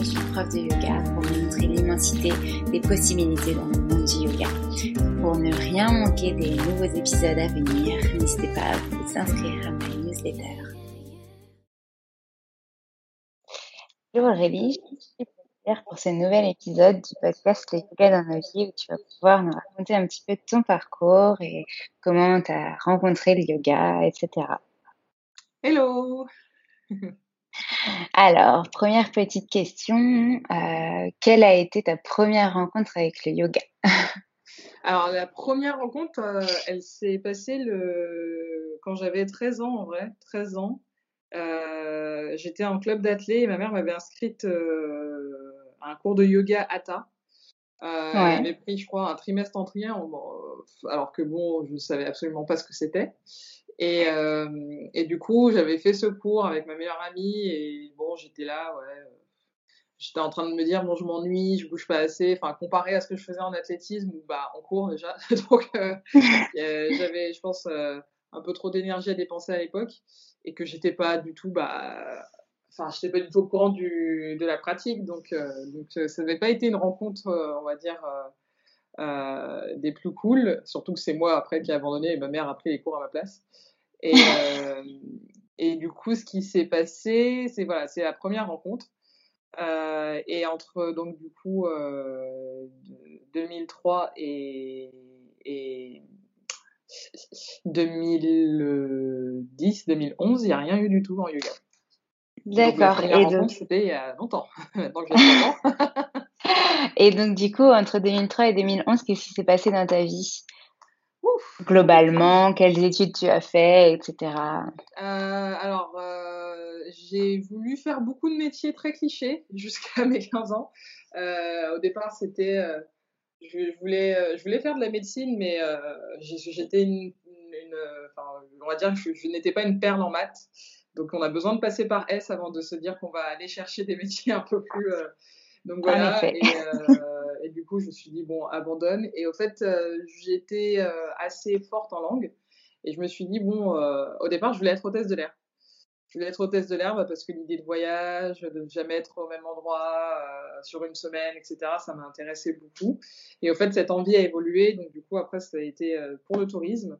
Parcours d'une prof de yoga pour vous montrer l'immensité des possibilités dans le monde du yoga. Pour ne rien manquer des nouveaux épisodes à venir, n'hésitez pas à vous inscrire à ma newsletter. Bonjour Aurélie, je suis plaisir pour ce nouvel épisode du podcast Le yoga dans nos vies où tu vas pouvoir nous raconter un petit peu de ton parcours et comment tu as rencontré le yoga, etc. Hello Alors, première petite question, euh, quelle a été ta première rencontre avec le yoga? Alors, la première rencontre, euh, elle s'est passée quand j'avais 13 ans, en vrai, 13 ans. Euh, J'étais en club d'athlé et ma mère m'avait inscrite à un cours de yoga Hatha. Euh, Ouais. Avait pris, je crois, un trimestre entier, en- alors que bon, je savais absolument pas ce que c'était. Et, euh, et du coup, j'avais fait ce cours avec ma meilleure amie et bon, j'étais là, ouais. euh, J'étais en train de me dire, bon, je m'ennuie, je bouge pas assez. Enfin, comparé à ce que je faisais en athlétisme, ou bah, en cours déjà. Donc, euh, euh, j'avais, je pense, euh, un peu trop d'énergie à dépenser à l'époque et que j'étais pas du tout, bah, enfin, j'étais pas du tout au courant du, de la pratique. Donc, euh, donc euh, ça n'avait pas été une rencontre, euh, on va dire, euh, euh, des plus cool. Surtout que c'est moi après qui ai abandonné et ma mère a pris les cours à ma place. Et, et du coup, ce qui s'est passé, c'est voilà, c'est la première rencontre. Et entre donc du coup euh, de- 2003 et, et 2010, 2011, il n'y a rien eu du tout en yoga. La D'accord. Et donc, c'était il y a longtemps. Maintenant que j'ai 30 ans. et donc, du coup, entre 2003 et 2011, qu'est-ce qui s'est passé dans ta vie? Ouf. Globalement, quelles études tu as fait, etc. Euh, alors, euh, j'ai voulu faire beaucoup de métiers très clichés jusqu'à mes 15 ans. Euh, au départ, c'était, euh, je voulais, euh, je voulais faire de la médecine, mais euh, j'étais une, une- euh, on va dire que je, je n'étais pas une perle en maths. Donc, on a besoin de passer par S avant de se dire qu'on va aller chercher des métiers un peu plus. euh, donc voilà. Et, euh, et du coup, je me suis dit bon, abandonne. Et au fait, euh, j'étais euh, assez forte en langue. Et je me suis dit, bon, euh, au départ, je voulais être hôtesse de l'air. Je voulais être hôtesse de l'air bah, parce que l'idée de voyage, de ne jamais être au même endroit euh, sur une semaine, etc., ça m'a intéressé beaucoup. Et au fait, cette envie a évolué. Donc, du coup, après, ça a été euh, pour le tourisme.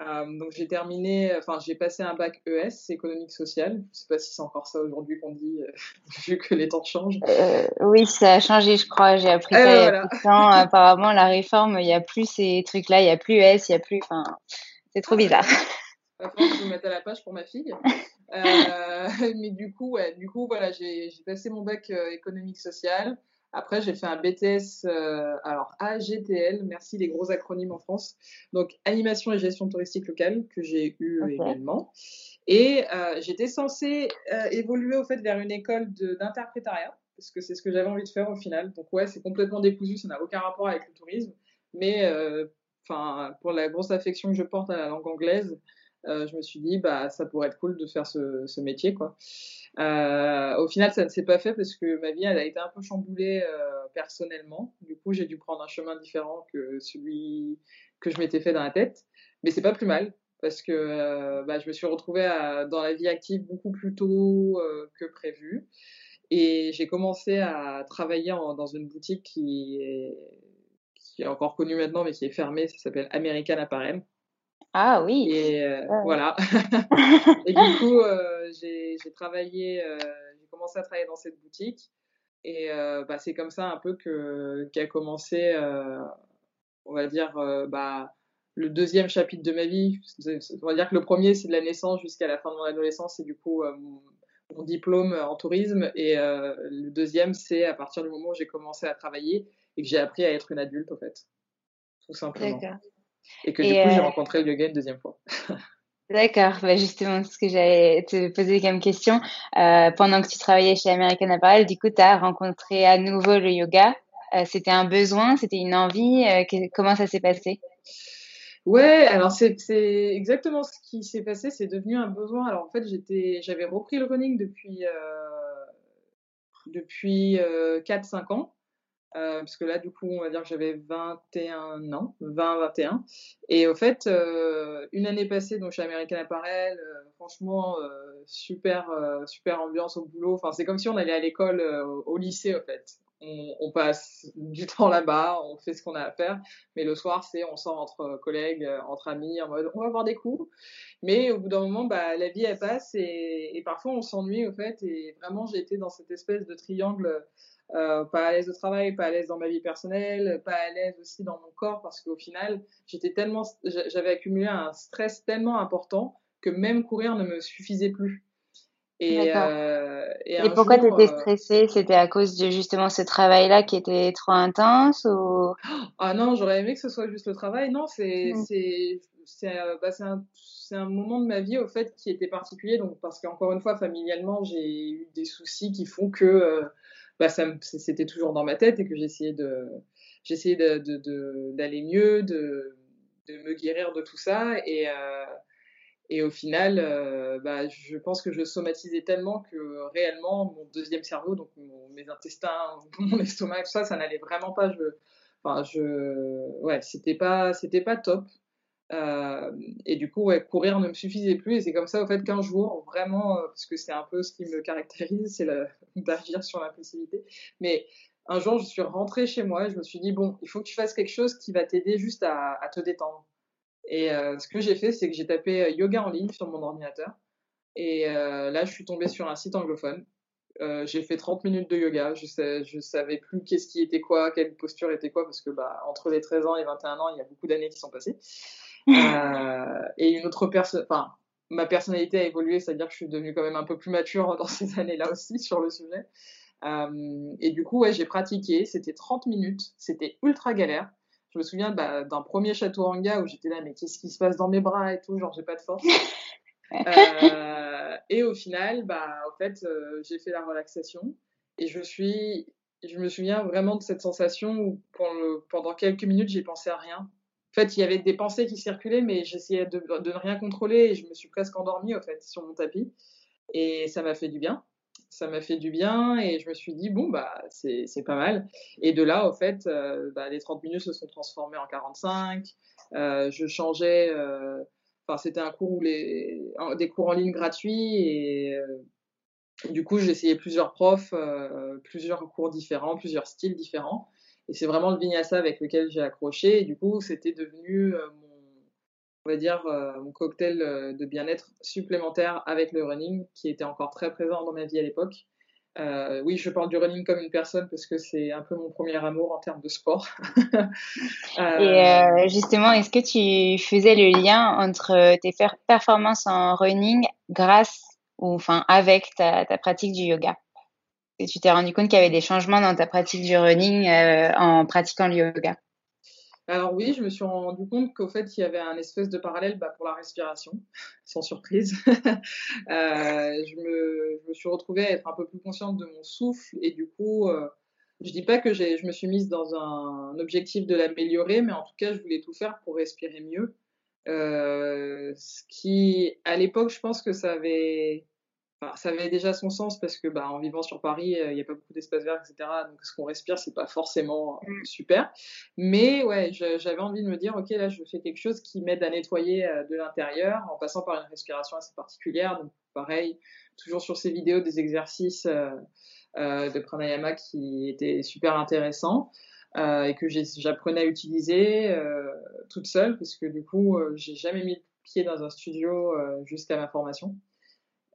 Euh, donc, j'ai terminé, enfin, j'ai passé un bac ES, économique social. Je ne sais pas si c'est encore ça aujourd'hui qu'on dit, euh, vu que les temps changent. Euh, oui, ça a changé, je crois. J'ai appris Eh ça il y a voilà. de temps. Apparemment, la réforme, il n'y a plus ces trucs-là, il n'y a plus S, il n'y a plus. Enfin, c'est trop bizarre. va falloir que je me mette à la page pour ma fille. Mais du coup, ouais, du coup, voilà, j'ai passé mon bac économique social. Après, j'ai fait un BTS, euh, alors AGTL, merci les gros acronymes en France. Donc, animation et gestion touristique locale, que j'ai eu également. Et euh, j'étais censée euh, évoluer au fait vers une école d'interprétariat, parce que c'est ce que j'avais envie de faire au final. Donc, ouais, c'est complètement décousu, ça n'a aucun rapport avec le tourisme. Mais, enfin, pour la grosse affection que je porte à la langue anglaise, je me suis dit, bah, ça pourrait être cool de faire ce, ce métier, quoi. Euh, au final, ça ne s'est pas fait parce que ma vie, elle a été un peu chamboulée euh, personnellement. Du coup, j'ai dû prendre un chemin différent que celui que je m'étais fait dans la tête. Mais c'est pas plus mal parce que euh, bah, je me suis retrouvée dans la vie active beaucoup plus tôt que prévu. Et j'ai commencé à travailler dans une boutique qui est, qui est encore connue maintenant, mais qui est fermée. Ça s'appelle American Apparel. Ah oui. Et euh, voilà. et du coup, euh, j'ai travaillé, euh, j'ai commencé à travailler dans cette boutique. Et bah, c'est comme ça un peu que qu'a commencé, on va dire, bah, le deuxième chapitre de ma vie. On va dire que le premier, c'est de la naissance jusqu'à la fin de mon adolescence et du coup mon, mon, diplôme en tourisme. Et le deuxième, c'est à partir du moment où j'ai commencé à travailler et que j'ai appris à être une adulte, en fait. Tout simplement. D'accord. Et que du coup, j'ai euh, rencontré le yoga une deuxième fois. D'accord, bah justement, ce que j'allais te poser comme question. Euh, pendant que tu travaillais chez American Apparel, du coup, tu as rencontré à nouveau le yoga. Euh, c'était un besoin, c'était une envie. comment ça s'est passé? Ouais, alors c'est exactement ce qui s'est passé. C'est devenu un besoin. Alors en fait, j'avais repris le running depuis depuis 4-5 ans. Euh, parce que là, du coup, on va dire que j'avais 21 ans, 20-21. Et au fait, euh, une année passée, donc chez American Apparel, euh, franchement, super, super ambiance au boulot. Enfin, c'est comme si on allait à l'école, au lycée, en fait. On, on, passe du temps là-bas, on fait ce qu'on a à faire, mais le soir, c'est on sort entre collègues, entre amis, en mode on va voir des coups. Mais au bout d'un moment, bah, la vie elle passe et, et parfois on s'ennuie au fait. Et vraiment, j'ai été dans cette espèce de triangle euh, pas à l'aise au travail, pas à l'aise dans ma vie personnelle, pas à l'aise aussi dans mon corps parce qu'au final, j'étais tellement, j'avais accumulé un stress tellement important que même courir ne me suffisait plus. Et, euh, et, pourquoi tu étais euh, stressée? C'était à cause de justement ce travail-là qui était trop intense ou? Ah non, j'aurais aimé que ce soit juste le travail. Non, c'est mmh. c'est c'est euh, bah, un, un moment de ma vie au fait qui était particulier. Donc parce qu'encore une fois, familialement, j'ai eu des soucis qui font que bah, c'était toujours dans ma tête et que j'essayais de j'essayais d'aller de, mieux, de, de, me guérir de tout ça. Et, euh, et au final, euh, bah, je pense que je somatisais tellement que réellement, mon deuxième cerveau, donc mes intestins, mon estomac, tout ça, ça n'allait vraiment pas. Je, enfin, je, ouais, c'était pas, c'était pas top. Euh, et du coup, ouais, courir ne me suffisait plus. Et c'est comme ça, au fait, qu'un jour, vraiment, euh, parce que c'est un peu ce qui me caractérise, c'est d'agir sur l'impulsivité. Mais un jour, je suis rentrée chez moi et je me suis dit, bon, il faut que tu fasses quelque chose qui va t'aider juste à, te détendre. Et euh, ce que j'ai fait, c'est que j'ai tapé yoga en ligne sur mon ordinateur. Et là, je suis tombée sur un site anglophone. j'ai fait 30 minutes de yoga. Je, sais, je savais plus qu'est-ce qui était quoi, quelle posture était quoi, parce que bah, entre les 13 ans et 21 ans, il y a beaucoup d'années qui sont passées. Euh, et une autre personne, enfin, ma personnalité a évolué, c'est-à-dire que je suis devenue quand même un peu plus mature dans ces années-là aussi sur le sujet. Euh, et du coup, ouais, j'ai pratiqué, c'était 30 minutes, c'était ultra galère. Je me souviens bah, d'un premier chaturanga où j'étais là, mais qu'est-ce qui se passe dans mes bras et tout, genre j'ai pas de force. euh, et au final, bah, en fait, euh, j'ai fait la relaxation et je suis, je me souviens vraiment de cette sensation où pendant quelques minutes, j'ai pensé à rien. En fait, il y avait des pensées qui circulaient, mais j'essayais de, ne rien contrôler et je me suis presque endormie, en fait, sur mon tapis. Et ça m'a fait du bien. Ça m'a fait du bien et je me suis dit, bon, bah, c'est pas mal. Et de là, au fait, euh, bah, les 30 minutes se sont transformées en 45. Euh, je changeais. Euh, enfin, c'était un cours où les, des cours en ligne gratuits et du coup, j'essayais plusieurs profs, plusieurs cours différents, plusieurs styles différents. Et c'est vraiment le vinyasa avec lequel j'ai accroché. Et du coup, c'était devenu euh, mon, on va dire, euh, mon cocktail euh, de bien-être supplémentaire avec le running, qui était encore très présent dans ma vie à l'époque. Oui, je parle du running comme une personne parce que c'est un peu mon premier amour en termes de sport. Et justement, est-ce que tu faisais le lien entre tes performances en running grâce ou enfin avec ta pratique du yoga? Et tu t'es rendu compte qu'il y avait des changements dans ta pratique du running euh, en pratiquant le yoga? Alors oui, je me suis rendu compte qu'au fait, il y avait un espèce de parallèle bah, pour la respiration, sans surprise. euh, je, me, je, me, suis retrouvée à être un peu plus consciente de mon souffle et du coup, euh, je dis pas que je me suis mise dans un, objectif de l'améliorer, mais en tout cas, je voulais tout faire pour respirer mieux. Euh, ce qui, à l'époque, je pense que ça avait Enfin, ça avait déjà son sens parce que bah, en vivant sur Paris, euh, il n'y a pas beaucoup d'espace vert, etc. Donc ce qu'on respire, c'est pas forcément euh, mm. super. Mais ouais, j'avais envie de me dire, ok, là, je fais quelque chose qui m'aide à nettoyer euh, de l'intérieur en passant par une respiration assez particulière. Donc pareil, toujours sur ces vidéos des exercices de pranayama qui étaient super intéressants. et que j'apprenais à utiliser toute seule parce que du coup j'ai jamais mis le pied dans un studio jusqu'à ma formation.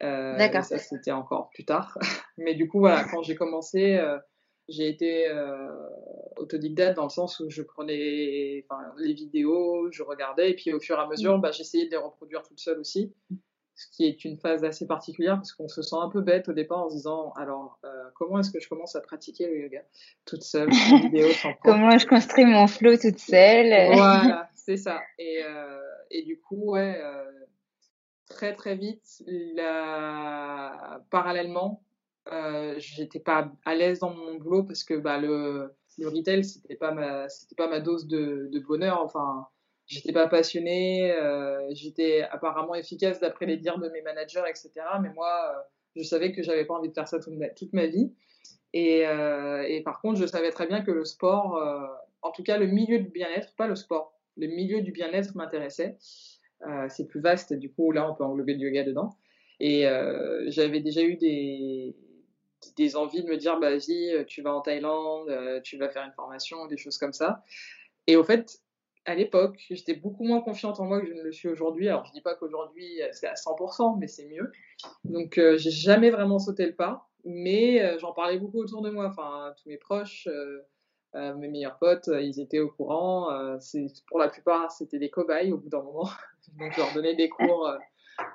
Euh, D'accord. Ça, c'était encore plus tard. Mais du coup, voilà, quand j'ai commencé, euh, j'ai été euh, autodidacte dans le sens où je prenais les vidéos, je regardais, et puis au fur et à mesure, bah, j'essayais de les reproduire toute seule aussi. Ce qui est une phase assez particulière parce qu'on se sent un peu bête au départ en se disant alors euh, comment est-ce que je commence à pratiquer le yoga toute seule, vidéo sans Comment je construis mon flow toute seule? Voilà, c'est ça. Et, euh, et du coup, ouais, euh, très très vite, parallèlement, euh, j'étais pas à l'aise dans mon boulot parce que bah, le, retail c'était pas ma pas ma dose de, bonheur. Enfin, j'étais pas passionnée, euh, j'étais apparemment efficace d'après les dires de mes managers, etc. Mais moi, euh, je savais que j'avais pas envie de faire ça toute ma, vie. Et, euh, et, par contre, je savais très bien que le sport, en tout cas le milieu du bien-être, pas le sport, le milieu du bien-être m'intéressait. Euh, c'est plus vaste, du coup, là, on peut englober le yoga dedans. Et euh, j'avais déjà eu des, des envies de me dire, bah, vas-y, tu vas en Thaïlande, euh, tu vas faire une formation, des choses comme ça. Et au fait, à l'époque, j'étais beaucoup moins confiante en moi que je ne le suis aujourd'hui. Alors, je dis pas qu'aujourd'hui c'est à 100%, mais c'est mieux. Donc, euh, j'ai jamais vraiment sauté le pas, mais euh, j'en parlais beaucoup autour de moi. Enfin, tous mes proches, euh, mes meilleurs potes, ils étaient au courant. c'est pour la plupart, c'était des cobayes au bout d'un moment. Donc, je leur donnais des cours euh,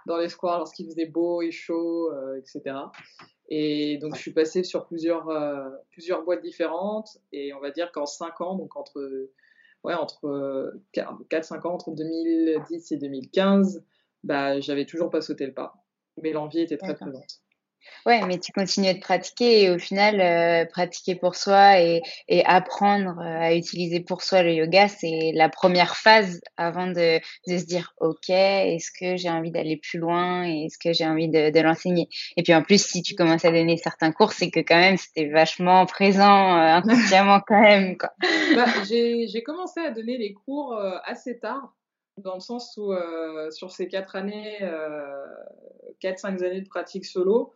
dans les squares lorsqu'il faisait beau et chaud, euh, etc. Et donc, je suis passée sur plusieurs, euh, plusieurs boîtes différentes. Et on va dire qu'en 5 ans, donc entre, ouais, entre 4-5 ans, entre 2010 et 2015, bah, j'avais toujours pas sauté le pas. Mais l'envie était très présente. Ouais, mais tu continues de pratiquer et au final, euh, pratiquer pour soi et, et apprendre euh, à utiliser pour soi le yoga, c'est la première phase avant de, de se dire, OK, est-ce que j'ai envie d'aller plus loin et est-ce que j'ai envie de, de l'enseigner? Et puis en plus, si tu commences à donner certains cours, c'est que quand même, c'était vachement présent euh, inconsciemment quand même. Quoi. Bah, j'ai commencé à donner les cours euh, assez tard dans le sens où euh, sur ces quatre années, euh, quatre cinq années de pratique solo,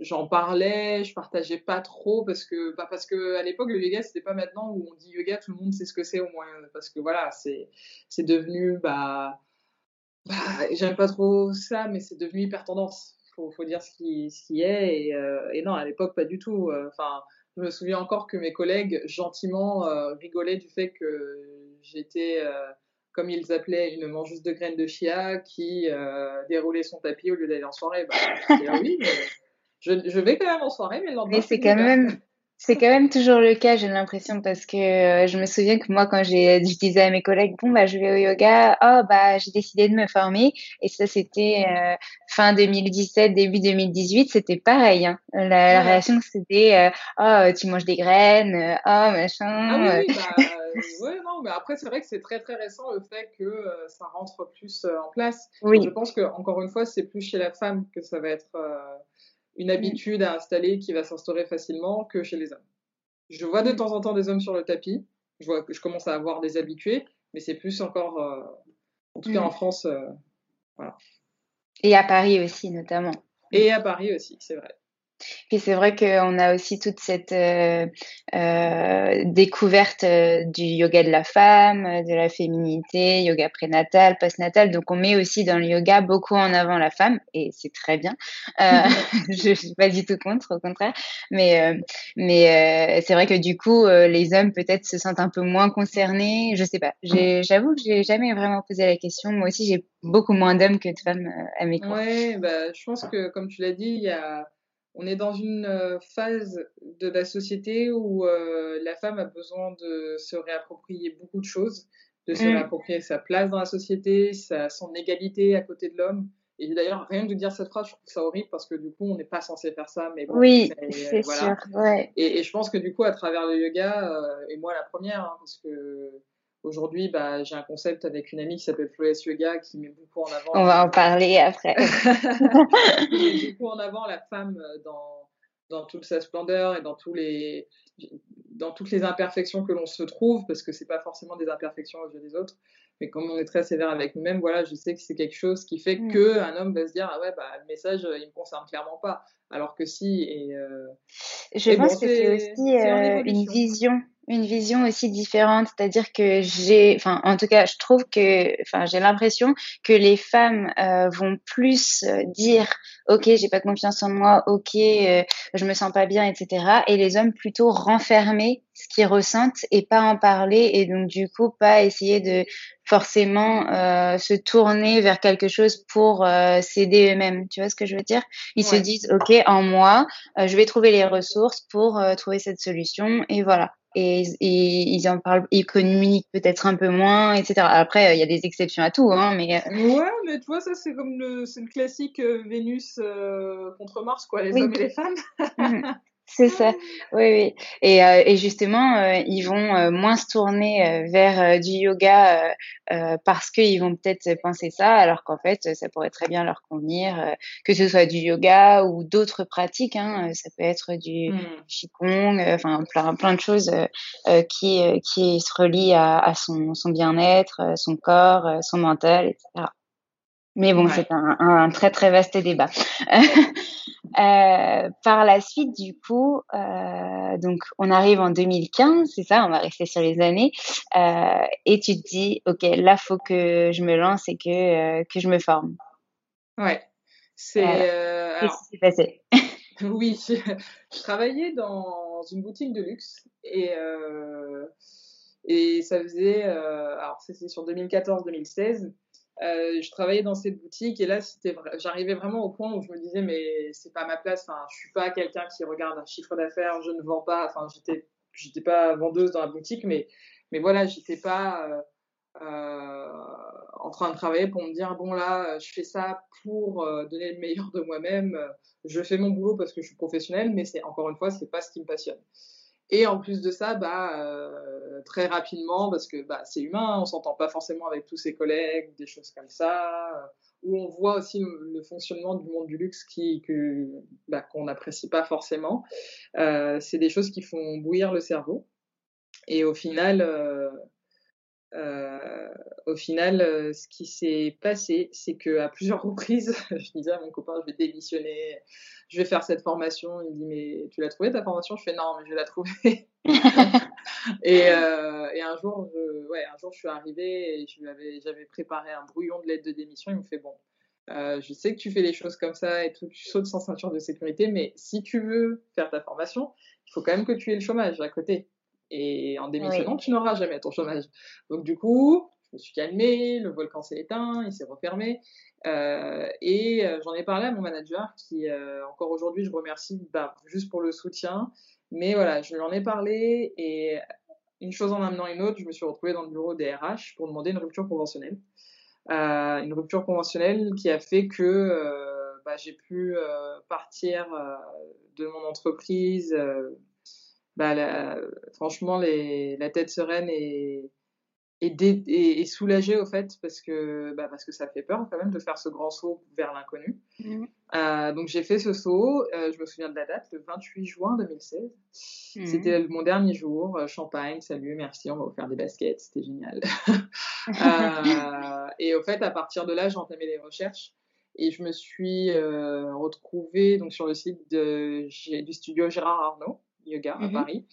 j'en parlais, je partageais pas trop parce que bah parce que à l'époque le yoga c'était pas maintenant où on dit yoga tout le monde sait ce que c'est au moins. Parce que voilà c'est c'est devenu bah, bah j'aime pas trop ça mais c'est devenu hyper tendance. Faut faut dire ce qui ce est et, euh, et non à l'époque pas du tout. Enfin je me souviens encore que mes collègues gentiment euh, rigolaient du fait que j'étais euh, comme ils appelaient, une mangeuse de graines de chia qui euh, déroulait son tapis au lieu d'aller en soirée. Bah, ah oui, je, je, vais quand même en soirée, mais le Mais c'est quand même, c'est quand même toujours le cas, j'ai l'impression, parce que euh, je me souviens que moi, quand j'ai, je disais à mes collègues, bon, bah, je vais au yoga, oh, bah, j'ai décidé de me former. Et ça, c'était euh, fin 2017, début 2018, c'était pareil. Hein. La, la, réaction, c'était, euh, oh, tu manges des graines, euh, oh, machin. Ah oui, oui bah, ouais, non, mais après, c'est vrai que c'est très, très récent le fait que ça rentre plus en place. Oui. Je pense que, encore une fois, c'est plus chez la femme que ça va être une habitude à installer qui va s'instaurer facilement que chez les hommes. Je vois de temps en temps des hommes sur le tapis, je vois que je commence à avoir des habitués, mais c'est plus encore, euh, en tout cas en France, euh, voilà. Et à Paris aussi, notamment. Et à Paris aussi, c'est vrai. Puis c'est vrai qu'on a aussi toute cette euh, euh, découverte euh, du yoga de la femme, de la féminité, yoga prénatal, postnatal. Donc on met aussi dans le yoga beaucoup en avant la femme et c'est très bien. je, ne suis pas du tout contre, au contraire. Mais mais c'est vrai que du coup les hommes peut-être se sentent un peu moins concernés. Je sais pas. J'avoue que j'ai jamais vraiment posé la question. Moi aussi j'ai beaucoup moins d'hommes que de femmes à mes cours. Ouais, bah, je pense que comme tu l'as dit, il y a on est dans une euh, phase de la société où euh, la femme a besoin de se réapproprier beaucoup de choses, de se mm. réapproprier sa place dans la société, sa, son égalité à côté de l'homme. Et d'ailleurs, rien de dire cette phrase, je trouve ça horrible parce que du coup, on n'est pas censé faire ça. Mais oui, c'est sûr. Ouais. Et, et, je pense que du coup, à travers le yoga, euh, et moi la première, hein, parce que Aujourd'hui, bah, j'ai un concept avec une amie qui s'appelle Flores Yoga qui met beaucoup en avant. On va en parler après. met beaucoup en avant la femme dans, dans toute sa splendeur et dans tous les dans toutes les imperfections que l'on se trouve, parce que c'est pas forcément des imperfections aux yeux des autres, mais comme on est très sévère avec nous-mêmes, voilà, je sais que c'est quelque chose qui fait qu'un mm. que un homme va se dire ah ouais bah le message il me concerne clairement pas, alors que si et euh, je pense que c'est aussi euh, une vision une vision aussi différente, c'est-à-dire que j'ai, enfin, en tout cas, je trouve que, enfin, j'ai l'impression que les femmes euh, vont plus euh, dire, ok, j'ai pas confiance en moi, ok, euh, je me sens pas bien, etc. Et les hommes plutôt renfermer ce qu'ils ressentent et pas en parler et donc du coup pas essayer de forcément euh, se tourner vers quelque chose pour s'aider eux-mêmes. Tu vois ce que je veux dire? Ils se disent, ok, en moi, je vais trouver les ressources pour trouver cette solution et voilà et, ils en parlent, ils communiquent peut-être un peu moins, etc. Après, il y a des exceptions à tout, hein, mais. Euh, ouais, mais tu vois, ça c'est comme le, c'est le classique euh, Vénus euh, contre Mars, quoi, les hommes et les femmes. C'est ça, oui, oui. Et, euh, et justement, euh, ils vont euh, moins se tourner vers du yoga parce qu'ils vont peut-être penser ça, alors qu'en fait, ça pourrait très bien leur convenir, que ce soit du yoga ou d'autres pratiques. Hein, ça peut être du mmh. qigong, enfin plein, plein de choses qui, qui se relient à, à son, son bien-être, son corps, son mental, etc. Mais bon, c'est un, un, très très vaste débat. Euh, par la suite, du coup, euh, donc on arrive en 2015, c'est ça, on va rester sur les années, euh, et tu te dis, ok, là faut que je me lance et que que je me forme. Ouais, c'est. Qu'est-ce qui s'est passé? Oui, je, travaillais dans une boutique de luxe et et ça faisait, alors c'était sur 2014-2016. Euh, je travaillais dans cette boutique et là, j'arrivais vraiment au point où je me disais, mais c'est pas ma place. Enfin, je suis pas quelqu'un qui regarde un chiffre d'affaires, je ne vends pas. Enfin, j'étais, j'étais pas vendeuse dans la boutique, mais, mais voilà, j'étais pas euh, euh, en train de travailler pour me dire, bon là, je fais ça pour euh, donner le meilleur de moi-même. Je fais mon boulot parce que je suis professionnelle, mais c'est encore une fois, c'est pas ce qui me passionne. Et en plus de ça, bah, euh, très rapidement, parce que bah, c'est humain, on s'entend pas forcément avec tous ses collègues, des choses comme ça, euh, où on voit aussi le, fonctionnement du monde du luxe qui que bah, qu'on n'apprécie pas forcément. Euh, c'est des choses qui font bouillir le cerveau. Et au final, euh, au final, euh, ce qui s'est passé, c'est que à plusieurs reprises, je disais à mon copain, je vais démissionner, je vais faire cette formation. Il me dit, mais tu l'as trouvé ta formation? Je fais non, mais je vais la trouver. et, euh, et, un jour, je, ouais, un jour, je suis arrivée et j'avais préparé un brouillon de lettre de démission. Il me fait bon. Je sais que tu fais les choses comme ça et tout, tu sautes sans ceinture de sécurité, mais si tu veux faire ta formation, il faut quand même que tu aies le chômage à côté. Et en démissionnant, tu n'auras jamais ton chômage. Donc du coup, je me suis calmée, le volcan s'est éteint, il s'est refermé. Euh, et euh, j'en ai parlé à mon manager qui, euh, encore aujourd'hui, je remercie bah, juste pour le soutien. Mais voilà, je lui en ai parlé et une chose en amenant une autre, je me suis retrouvée dans le bureau des RH pour demander une rupture conventionnelle. Euh, une rupture conventionnelle qui a fait que bah, j'ai pu partir de mon entreprise bah, franchement, les, la tête sereine et, et, soulagée au fait parce que, bah, parce que ça fait peur quand même de faire ce grand saut vers l'inconnu. Mmh. Euh, donc j'ai fait ce saut, euh, je me souviens de la date, le 28 juin 2016. Mmh. C'était mon dernier jour, euh, champagne, salut, merci, on va vous faire des baskets, c'était génial. et au fait, à partir de là, j'ai entamé les recherches. Et je me suis retrouvée donc, sur le site de, du studio Gérard Arnaud, Yoga, à mmh Paris,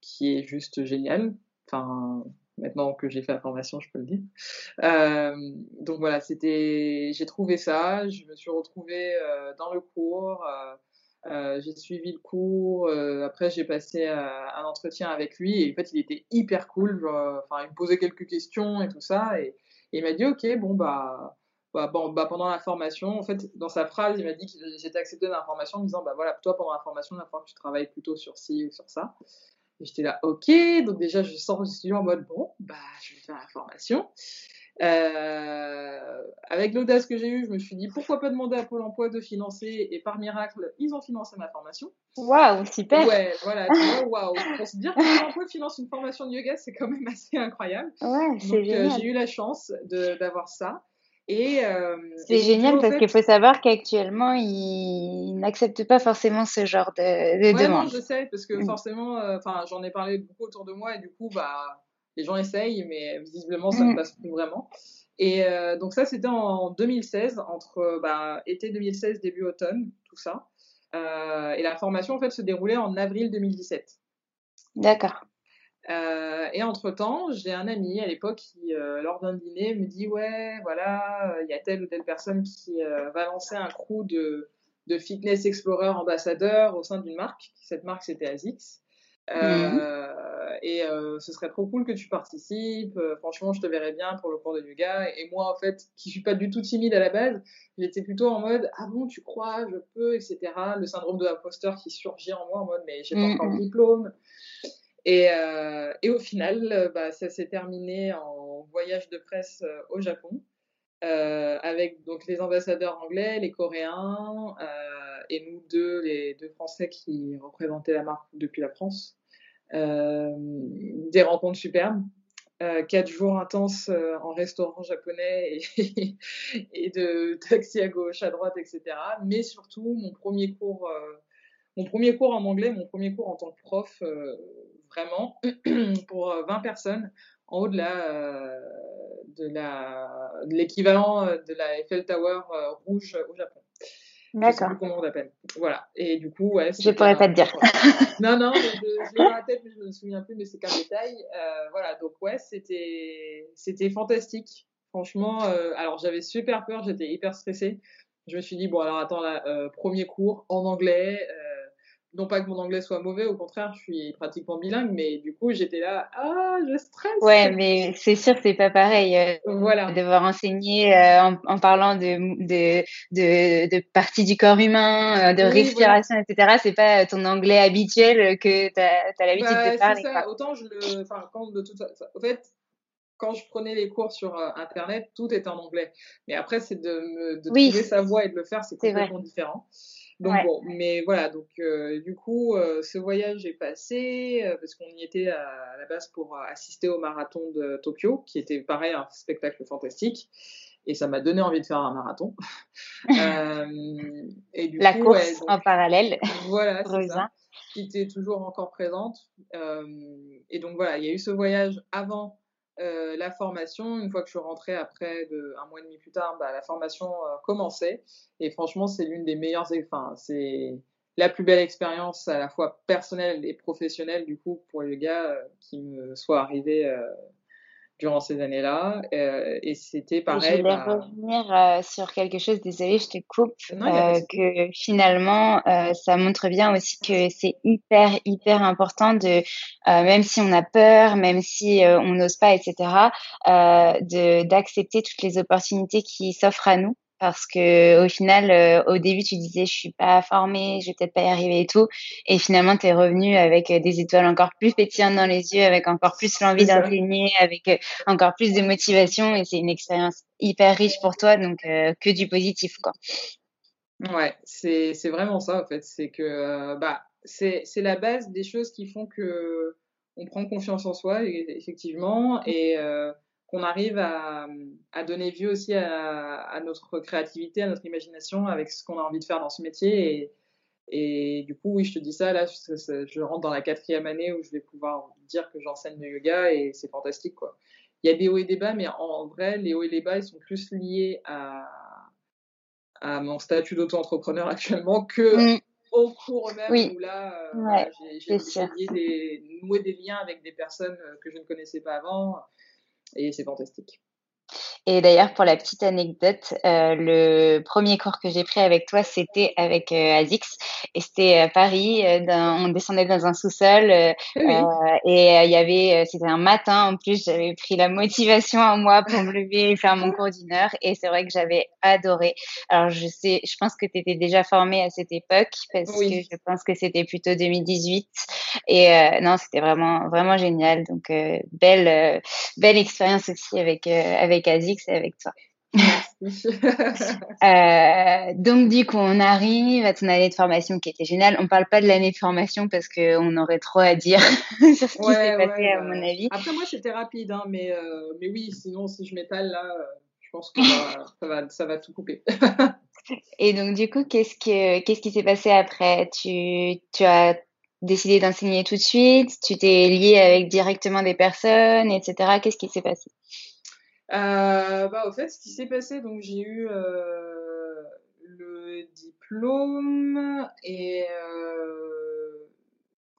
qui est juste génial. Enfin, maintenant que j'ai fait la formation, je peux le dire. Euh, donc voilà, c'était, j'ai trouvé ça, je me suis retrouvée euh, dans le cours, euh, j'ai suivi le cours, après j'ai passé un entretien avec lui et en fait il était hyper cool, enfin il me posait quelques questions et tout ça et, il m'a dit ok bon bah, bah, bon, bah pendant la formation, en fait dans sa phrase il m'a dit que j'étais accepté dans la formation en me disant bah voilà toi pendant la formation il va falloir que tu travailles plutôt sur ci ou sur ça. J'étais là, ok. Donc déjà, je sors du studio en mode, bon, bah, je vais faire la formation. Euh, avec l'audace que j'ai eue, je me suis dit, pourquoi pas demander à Pôle emploi de financer Et par miracle, ils ont financé ma formation. Waouh, super Ouais, voilà, waouh. Pour se dire que Pôle emploi finance une formation de yoga, c'est quand même assez incroyable. Ouais, c'est euh, j'ai eu la chance d'avoir ça. Et euh, c'est génial parce qu'il faut savoir qu'actuellement ils n'acceptent pas forcément ce genre de, de ouais, demande. Non, je sais parce que mm. forcément, euh, enfin, j'en ai parlé beaucoup autour de moi et du coup, bah, les gens essayent, mais visiblement ça ne mm. passe plus vraiment. Et euh, donc ça, c'était en 2016, entre bah, été 2016 début automne, tout ça. et la formation en fait se déroulait en avril 2017. D'accord. Euh, et entre-temps, j'ai un ami à l'époque qui, euh, lors d'un dîner, me dit Ouais, voilà, il y a telle ou telle personne qui euh, va lancer un crew de, de fitness explorer ambassadeur au sein d'une marque. Cette marque, c'était ASICS. Mmh. Et ce serait trop cool que tu participes. franchement, je te verrais bien pour le cours de yoga. Et moi, en fait, qui suis pas du tout timide à la base, j'étais plutôt en mode Ah bon, tu crois, je peux, etc. Le syndrome de l'imposteur qui surgit en moi en mode Mais j'ai pas encore le mmh. diplôme. Et, euh, et, au final, euh, bah, ça s'est terminé en voyage de presse euh, au Japon, avec donc les ambassadeurs anglais, les Coréens et nous deux, les deux Français qui représentaient la marque depuis la France. des rencontres superbes. quatre jours intenses en restaurant japonais et, et, de taxi à gauche, à droite, etc. Mais surtout, mon premier cours, mon premier cours en anglais, mon premier cours en tant que prof, vraiment, pour 20 euh, personnes en haut de la euh, de la de l'équivalent euh, de la Eiffel Tower rouge au Japon. D'accord. comment on l'appelle. Voilà. Et du coup, ouais. Je pourrais pas te dire. non, non, je, je l'ai dans la tête, mais je me souviens plus, mais c'est qu'un détail. voilà. Donc, ouais, c'était, c'était fantastique. Franchement, alors j'avais super peur, j'étais hyper stressée. Je me suis dit, bon, alors attends, là, premier cours en anglais, non pas que mon anglais soit mauvais, au contraire, je suis pratiquement bilingue, mais du coup, j'étais là, ah, je stresse. Ouais, mais c'est sûr, c'est pas pareil. Euh, voilà. Devoir enseigner euh, en, parlant de, de, de, de parties du corps humain, euh, de respiration, etc. C'est pas ton anglais habituel que tu as, l'habitude bah, de parler. Ça. Autant je le, enfin, quand de toute façon, en fait, quand je prenais les cours sur Internet, tout était en anglais. Mais après, c'est de, me, de trouver sa voix et de le faire, c'est complètement différent. Donc bon, mais voilà, donc euh, du coup, euh, ce voyage est passé euh, parce qu'on y était à, la base pour assister au marathon de Tokyo, qui était pareil un spectacle fantastique, et ça m'a donné envie de faire un marathon. et du la course en parallèle. Voilà, c'est ça, qui était toujours encore présente. et donc voilà, il y a eu ce voyage avant euh, la formation, une fois que je suis rentrée après de, un mois et demi plus tard, bah, la formation euh, commençait. Et franchement, c'est l'une des meilleures, enfin, c'est la plus belle expérience à la fois personnelle et professionnelle du coup pour les gars euh, qui me soit arrivée durant ces années-là. Euh, et c'était pareil. Je voulais bah revenir euh, sur quelque chose, désolée, je te coupe, euh, que finalement, ça montre bien aussi que c'est hyper, hyper important de, même si on a peur, même si on n'ose pas, etc., de d'accepter toutes les opportunités qui s'offrent à nous parce que au final euh, au début tu disais je suis pas formée, je vais peut-être pas y arriver et tout. Et finalement tu es revenu avec euh, des étoiles encore plus pétillantes dans les yeux, avec encore plus l'envie d'enseigner, avec euh, encore plus de motivation. Et c'est une expérience hyper riche pour toi donc que du positif quoi. Ouais, c'est c'est vraiment ça en fait, c'est que bah c'est c'est la base des choses qui font que on prend confiance en soi effectivement. Et qu'on arrive à, à, donner vie aussi à, à, notre créativité, à notre imagination avec ce qu'on a envie de faire dans ce métier. Et, et du coup, oui, je te dis ça, là, je, je, rentre dans la quatrième année où je vais pouvoir dire que j'enseigne le yoga et c'est fantastique, quoi. il y a des hauts et des bas, mais en vrai, les hauts et les bas, ils sont plus liés à, à mon statut d'auto-entrepreneur actuellement que mm. au cours même où là, euh, j'ai des, noué des liens avec des personnes que je ne connaissais pas avant et c'est fantastique. Et d'ailleurs, pour la petite anecdote, euh, le premier cours que j'ai pris avec toi, c'était avec euh, Azix. Et c'était à Paris. Euh, on descendait dans un sous-sol. Euh, et il y avait, c'était un matin en plus. J'avais pris la motivation en moi pour me lever et faire mon cours d'une heure. Et c'est vrai que j'avais adoré. Alors, je sais, je pense que tu étais déjà formée à cette époque parce que je pense que c'était plutôt 2018. Et non, c'était vraiment, vraiment génial. Donc, belle, belle expérience aussi avec, avec Azix c'est avec toi. euh, donc du coup, on arrive à ton année de formation qui était géniale. On parle pas de l'année de formation parce qu'on aurait trop à dire sur ce qui s'est passé à mon avis. Après moi, c'était rapide, hein, mais euh, mais oui, sinon si je m'étale là, euh, je pense que ça, va, ça va tout couper. Et donc du coup, qu'est-ce que qu'est-ce qui s'est passé après? Tu tu as décidé d'enseigner tout de suite Tu t'es lié avec directement des personnes, etc. Qu'est-ce qui s'est passé? Euh, bah, au fait, ce qui s'est passé, donc j'ai eu euh, le diplôme et euh,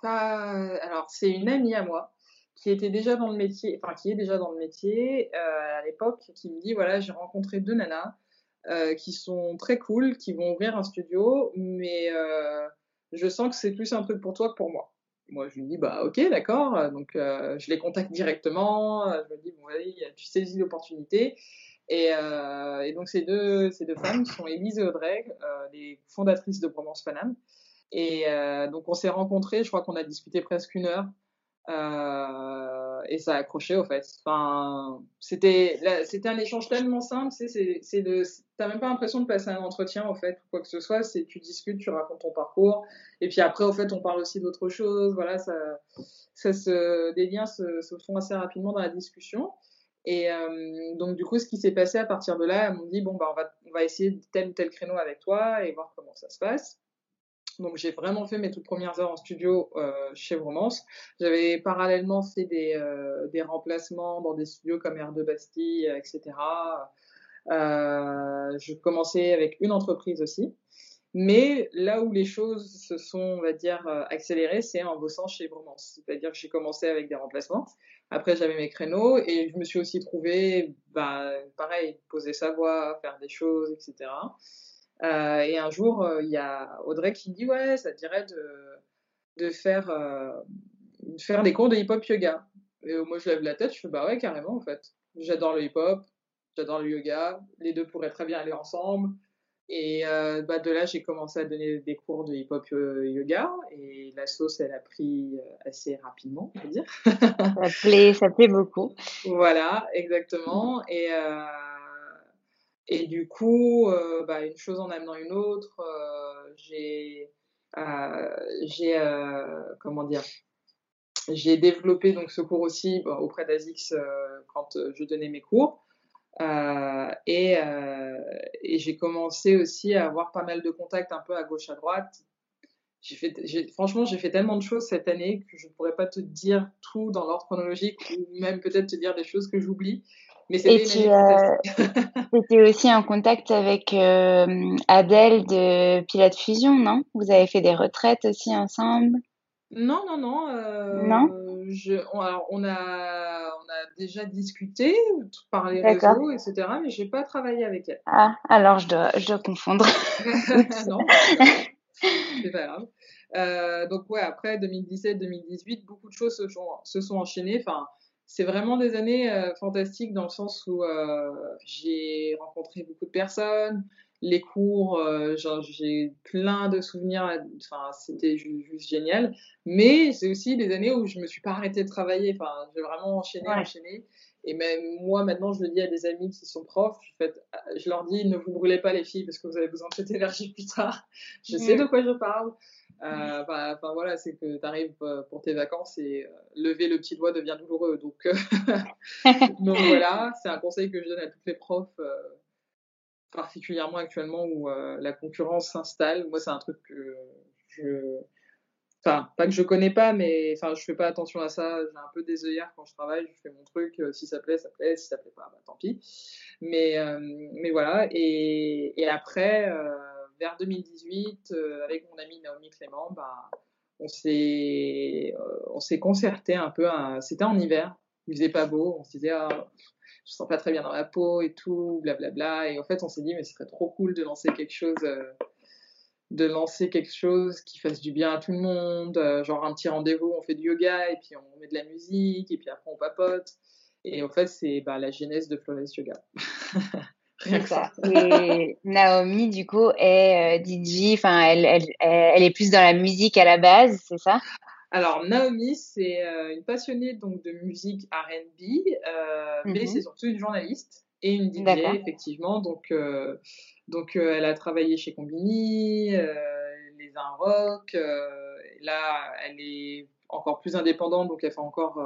pas. Alors, c'est une amie à moi qui était déjà dans le métier, enfin qui est déjà dans le métier euh, à l'époque, qui me dit voilà, j'ai rencontré deux nanas euh, qui sont très cool, qui vont ouvrir un studio, mais je sens que c'est plus un truc pour toi que pour moi moi, je lui dis, bah, ok, d'accord. Donc, euh, je les contacte directement. Je me dis, bon, allez, tu saisis l'opportunité. Et, euh, et, donc, ces deux, ces deux femmes sont Élise et Audrey, euh, les fondatrices de Bromance Paname. Et euh, donc, on s'est rencontrés, je crois qu'on a discuté presque une heure. Euh, et ça a accroché au fait. Enfin, c'était un échange tellement simple, c'est c'est de t'as même pas l'impression de passer un entretien au fait ou quoi que ce soit, c'est tu discutes, tu racontes ton parcours et puis après au fait on parle aussi d'autres choses, voilà ça ça se des liens se, se font assez rapidement dans la discussion. Et euh, donc du coup ce qui s'est passé à partir de là, elles m'ont dit bon bah on va on va essayer tel ou tel créneau avec toi et voir comment ça se passe. Donc j'ai vraiment fait mes toutes premières heures en studio euh, chez Romance. J'avais parallèlement fait des, euh, des remplacements dans des studios comme R2 Bastille, etc. Euh, je commençais avec une entreprise aussi. Mais là où les choses se sont, on va dire, accélérées, c'est en bossant chez Romance. C'est-à-dire que j'ai commencé avec des remplacements. Après, j'avais mes créneaux et je me suis aussi trouvé, bah, pareil, poser sa voix, faire des choses, etc. Euh, et un jour, euh, il y a Audrey qui dit ouais, ça te dirait de, de faire, euh, faire des cours de hip-hop yoga. Et moi, je lève la tête, je fais bah ouais, carrément en fait. J'adore le hip-hop, j'adore le yoga, les deux pourraient très bien aller ensemble. Et bah, de là, j'ai commencé à donner des cours de hip-hop yoga et la sauce, elle a pris assez rapidement, on peut dire. ça plaît, ça plaît beaucoup. Voilà, exactement. Et et du coup, euh, bah, une chose en amenant une autre, euh, j'ai, euh, comment dire, j'ai développé donc ce cours aussi auprès d'Azix euh, quand je donnais mes cours. et, j'ai commencé aussi à avoir pas mal de contacts un peu à gauche à droite. Franchement, j'ai fait tellement de choses cette année que je ne pourrais pas te dire tout dans l'ordre chronologique ou même peut-être te dire des choses que j'oublie. Mais et tu euh, étais aussi en contact avec euh, Adèle de Pilote Fusion, non? Vous avez fait des retraites aussi ensemble? Non, non, non. Euh, non? je, on, alors, on, a, on a déjà discuté par les réseaux, etc., mais je n'ai pas travaillé avec elle. Ah, alors je dois, je dois confondre. non, c'est pas grave. Euh, donc ouais, après 2017-2018, beaucoup de choses se sont, se sont enchaînées. Enfin, c'est vraiment des années euh, fantastiques dans le sens où euh, j'ai rencontré beaucoup de personnes, les cours, euh, j'ai plein de souvenirs, enfin c'était juste génial. Mais c'est aussi des années où je me suis pas arrêtée de travailler, enfin j'ai vraiment enchaîné, ouais. enchaîné. Et même moi maintenant je le dis à des amis qui sont profs, je, fait, je leur dis ne vous brûlez pas les filles parce que vous avez besoin de cette énergie plus tard. Je sais de quoi je parle. Euh, bah, enfin voilà, c'est que tu arrives euh, pour tes vacances et euh, lever le petit doigt devient douloureux. Donc, donc voilà, c'est un conseil que je donne à toutes les profs, particulièrement actuellement où la concurrence s'installe. Moi, c'est un truc que je Enfin, pas que je connais pas, mais enfin, je fais pas attention à ça. J'ai un peu des œillères quand je travaille. Je fais mon truc. Si ça plaît, ça plaît. Si ça plaît pas, bah, tant pis. Mais, mais voilà. Et, et après, euh, vers 2018, avec mon amie Naomi Clément, bah, on s'est, on s'est concerté un peu. C'était en hiver. Il faisait pas beau. On se disait, ah, je sens pas très bien dans la peau et tout, blablabla. Bla, bla. Et en fait, on s'est dit, mais ce serait trop cool de lancer quelque chose de lancer quelque chose qui fasse du bien à tout le monde, euh, genre un petit rendez-vous, on fait du yoga et puis on met de la musique et puis après on papote. Et en fait, c'est bah, la genèse de Flores Yoga. Rien que ça. Et Naomi, du coup, est euh, DJ, enfin, elle, elle, elle, est plus dans la musique à la base, c'est ça? Alors Naomi, c'est euh, une passionnée donc de musique R&B, mais mhm. c'est surtout une journaliste et une DJ effectivement. Donc donc, euh, elle a travaillé chez Combini, euh, les Un Rock. Euh, là, elle est encore plus indépendante, donc elle fait encore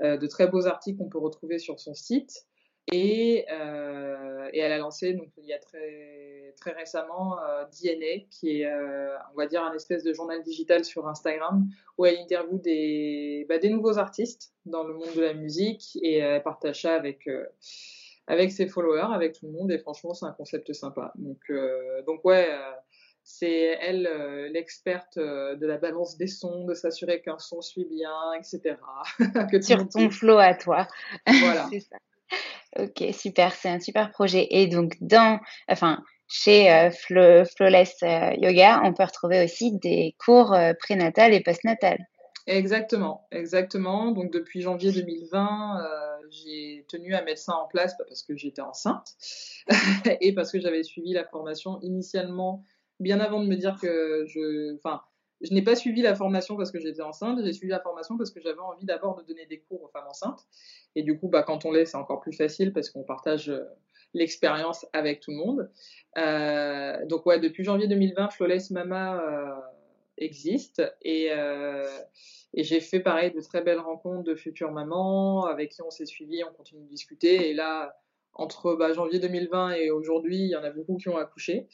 de très beaux articles qu'on peut retrouver sur son site. Et, et, elle a lancé donc il y a très très récemment DNA qui est on va dire un espèce de journal digital sur Instagram où elle interviewe des bah, des nouveaux artistes dans le monde de la musique et elle partage ça avec avec ses followers, avec tout le monde. Et franchement, c'est un concept sympa. Donc, euh, donc ouais, euh, c'est elle euh, l'experte de la balance des sons, de s'assurer qu'un son suit bien, etc. que Sur ton flow à toi. Voilà. c'est ça. Ok, super. C'est un super projet. Et donc, dans, enfin, chez Flawless Yoga, on peut retrouver aussi des cours prénatal et postnatal. Exactement, exactement. Donc depuis janvier 2020, euh, j'ai tenu à mettre ça en place parce que j'étais enceinte et parce que j'avais suivi la formation initialement bien avant de me dire que je, enfin, je n'ai pas suivi la formation parce que j'étais enceinte. J'ai suivi la formation parce que j'avais envie d'abord de donner des cours aux femmes enceintes. Et du coup, bah, quand on l'est, c'est encore plus facile parce qu'on partage euh, l'expérience avec tout le monde. Euh, donc ouais, depuis janvier 2020, Flawless Mama euh, existe. Et, j'ai fait pareil de très belles rencontres de futures mamans avec qui on s'est suivi, on continue de discuter. Et là, entre bah, janvier 2020 et aujourd'hui, il y en a beaucoup qui ont accouché.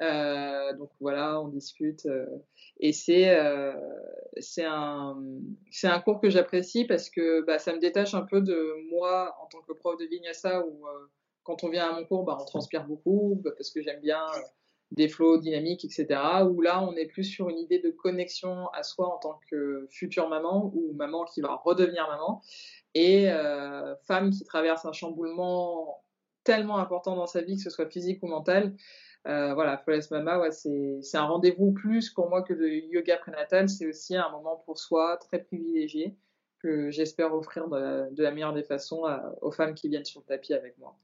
Euh, donc voilà, on discute. Euh, et c'est euh, un, un cours que j'apprécie parce que bah, ça me détache un peu de moi en tant que prof de vinyasa où euh, quand on vient à mon cours, bah, on transpire beaucoup parce que j'aime bien des flots dynamiques, etc. Où là, on est plus sur une idée de connexion à soi en tant que future maman ou maman qui va redevenir maman et euh, femme qui traverse un chamboulement tellement important dans sa vie, que ce soit physique ou mental. Euh, voilà, Flawless Mama, ouais, c'est un rendez-vous plus pour moi que le yoga prénatal. C'est aussi un moment pour soi très privilégié que j'espère offrir de de la, meilleure des façons aux femmes qui viennent sur le tapis avec moi.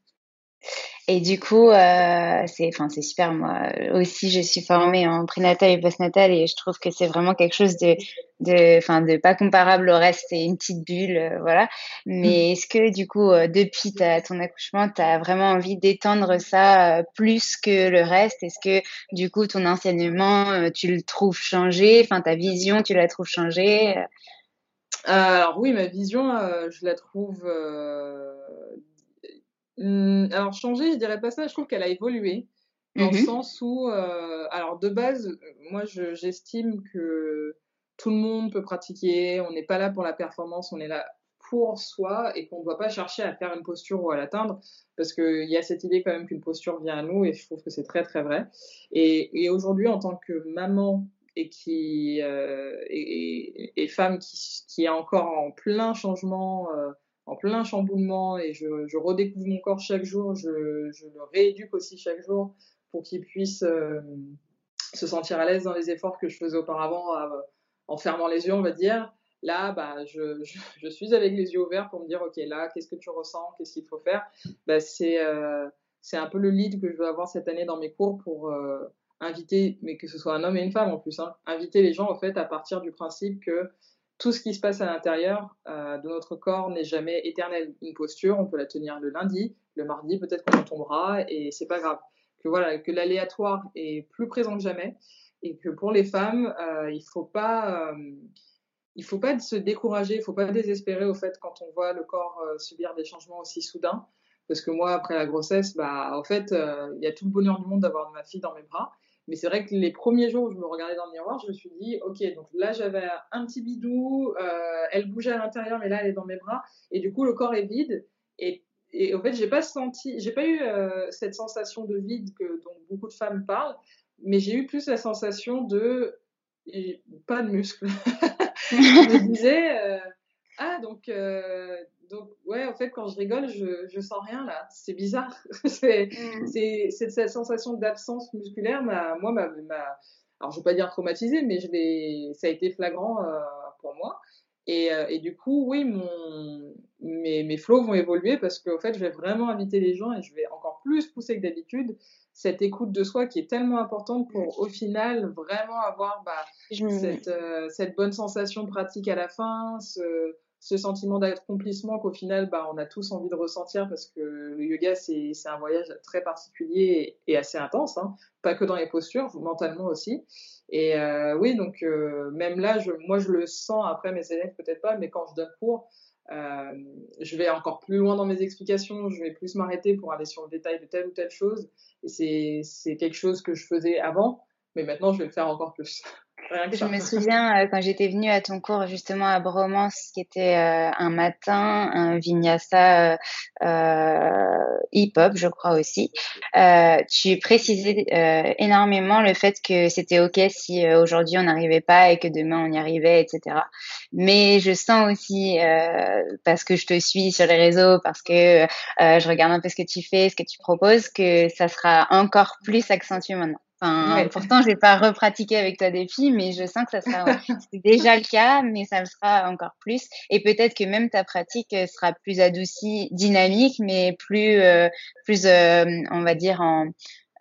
Et du coup, euh, c'est, enfin, c'est super. Moi aussi, je suis formée en prénatal et postnatal et je trouve que c'est vraiment quelque chose de, de, enfin, de pas comparable au reste. C'est une petite bulle, euh, voilà. Mais mmh. est-ce que du coup, euh, depuis ta, ton accouchement, tu as vraiment envie d'étendre ça euh, plus que le reste? Est-ce que du coup, ton enseignement, tu le trouves changé? Enfin, ta vision, tu la trouves changée? Alors oui, ma vision, je la trouve Mmh, alors changer, je dirais pas ça. Je trouve qu'elle a évolué dans le mmh sens où, euh, alors de base, moi j'estime que tout le monde peut pratiquer. On n'est pas là pour la performance, on est là pour soi et qu'on ne doit pas chercher à faire une posture ou à l'atteindre parce qu'il y a cette idée quand même qu'une posture vient à nous et je trouve que c'est très très vrai. Et, et aujourd'hui, en tant que maman et qui euh, et, et, femme qui, qui, est encore en plein changement euh, en plein chamboulement et je, redécouvre mon corps chaque jour, je, je le rééduque aussi chaque jour pour qu'il puisse euh, se sentir à l'aise dans les efforts que je faisais auparavant euh, en fermant les yeux, on va dire. Là, bah, je, suis avec les yeux ouverts pour me dire, OK, là, qu'est-ce que tu ressens? Qu'est-ce qu'il faut faire? Bah, C'est euh, c'est un peu le lead que je veux avoir cette année dans mes cours pour inviter, mais que ce soit un homme et une femme en plus, hein, inviter les gens, en fait, à partir du principe que tout ce qui se passe à l'intérieur euh, de notre corps n'est jamais éternel. Une posture, on peut la tenir le lundi, le mardi, peut-être qu'on en tombera et c'est pas grave. Que voilà, que l'aléatoire est plus présent que jamais et que pour les femmes, euh, il faut pas, euh, il faut pas se décourager, il faut pas désespérer au fait quand on voit le corps subir des changements aussi soudains. Parce que moi, après la grossesse, bah, en fait, il y a tout le bonheur du monde d'avoir ma fille dans mes bras. Mais c'est vrai que les premiers jours où je me regardais dans le miroir, je me suis dit, ok, donc là j'avais un petit bidou, euh, elle bougeait à l'intérieur, mais là elle est dans mes bras, et du coup le corps est vide. Et, et en fait, j'ai pas senti, j'ai pas eu euh, cette sensation de vide que dont beaucoup de femmes parlent, mais j'ai eu plus la sensation de pas de muscles. je me disais, euh, ah donc donc, ouais, en fait, quand je rigole, je, je sens rien là. C'est bizarre. c'est mm. cette sensation d'absence musculaire, moi, ma, alors je vais pas dire traumatisé, mais je ça a été flagrant euh, pour moi. Et, euh, et, du coup, oui, mon, mes, mes flows vont évoluer parce qu'en fait, je vais vraiment inviter les gens et je vais encore plus pousser que d'habitude cette écoute de soi qui est tellement importante pour au final vraiment avoir bah, cette, euh, cette bonne sensation pratique à la fin, ce, ce sentiment d'accomplissement qu'au final, bah, on a tous envie de ressentir parce que le yoga, c'est un voyage très particulier et, assez intense, hein. pas que dans les postures, mentalement aussi. Et euh, oui, donc euh, même là, je, moi, je le sens, après mes élèves, peut-être pas, mais quand je donne cours, euh, je vais encore plus loin dans mes explications, je vais plus m'arrêter pour aller sur le détail de telle ou telle chose. Et c'est quelque chose que je faisais avant, mais maintenant, je vais le faire encore plus. Je me souviens euh, quand j'étais venue à ton cours justement à Bromance, qui était euh, un matin, un vinyasa euh, hip-hop, je crois aussi. tu précisais énormément le fait que c'était ok si aujourd'hui on n'arrivait pas et que demain on y arrivait, etc. Mais je sens aussi parce que je te suis sur les réseaux, parce que je regarde un peu ce que tu fais, ce que tu proposes, que ça sera encore plus accentué maintenant. Enfin, pourtant, je vais pas repratiquer avec toi des filles, mais je sens que ça sera c'est déjà le cas, mais ça le sera encore plus. Et peut-être que même ta pratique euh, sera plus adoucie, dynamique, mais plus, euh, plus, euh, on va dire en,